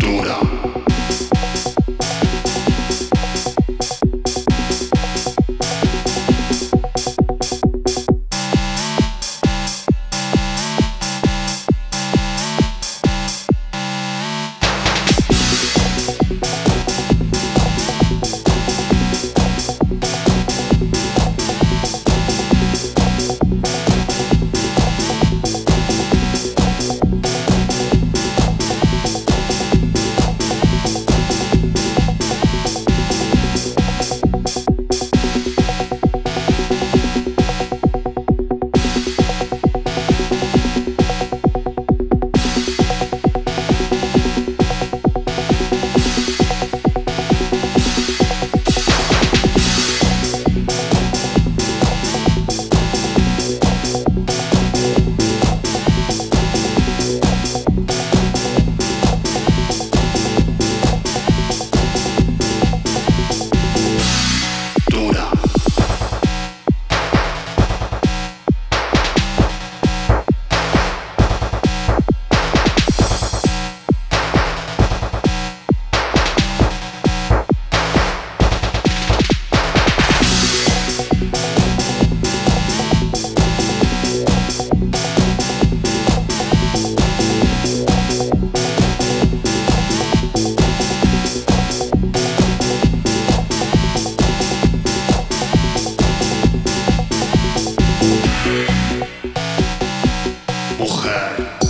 Duda. Porra!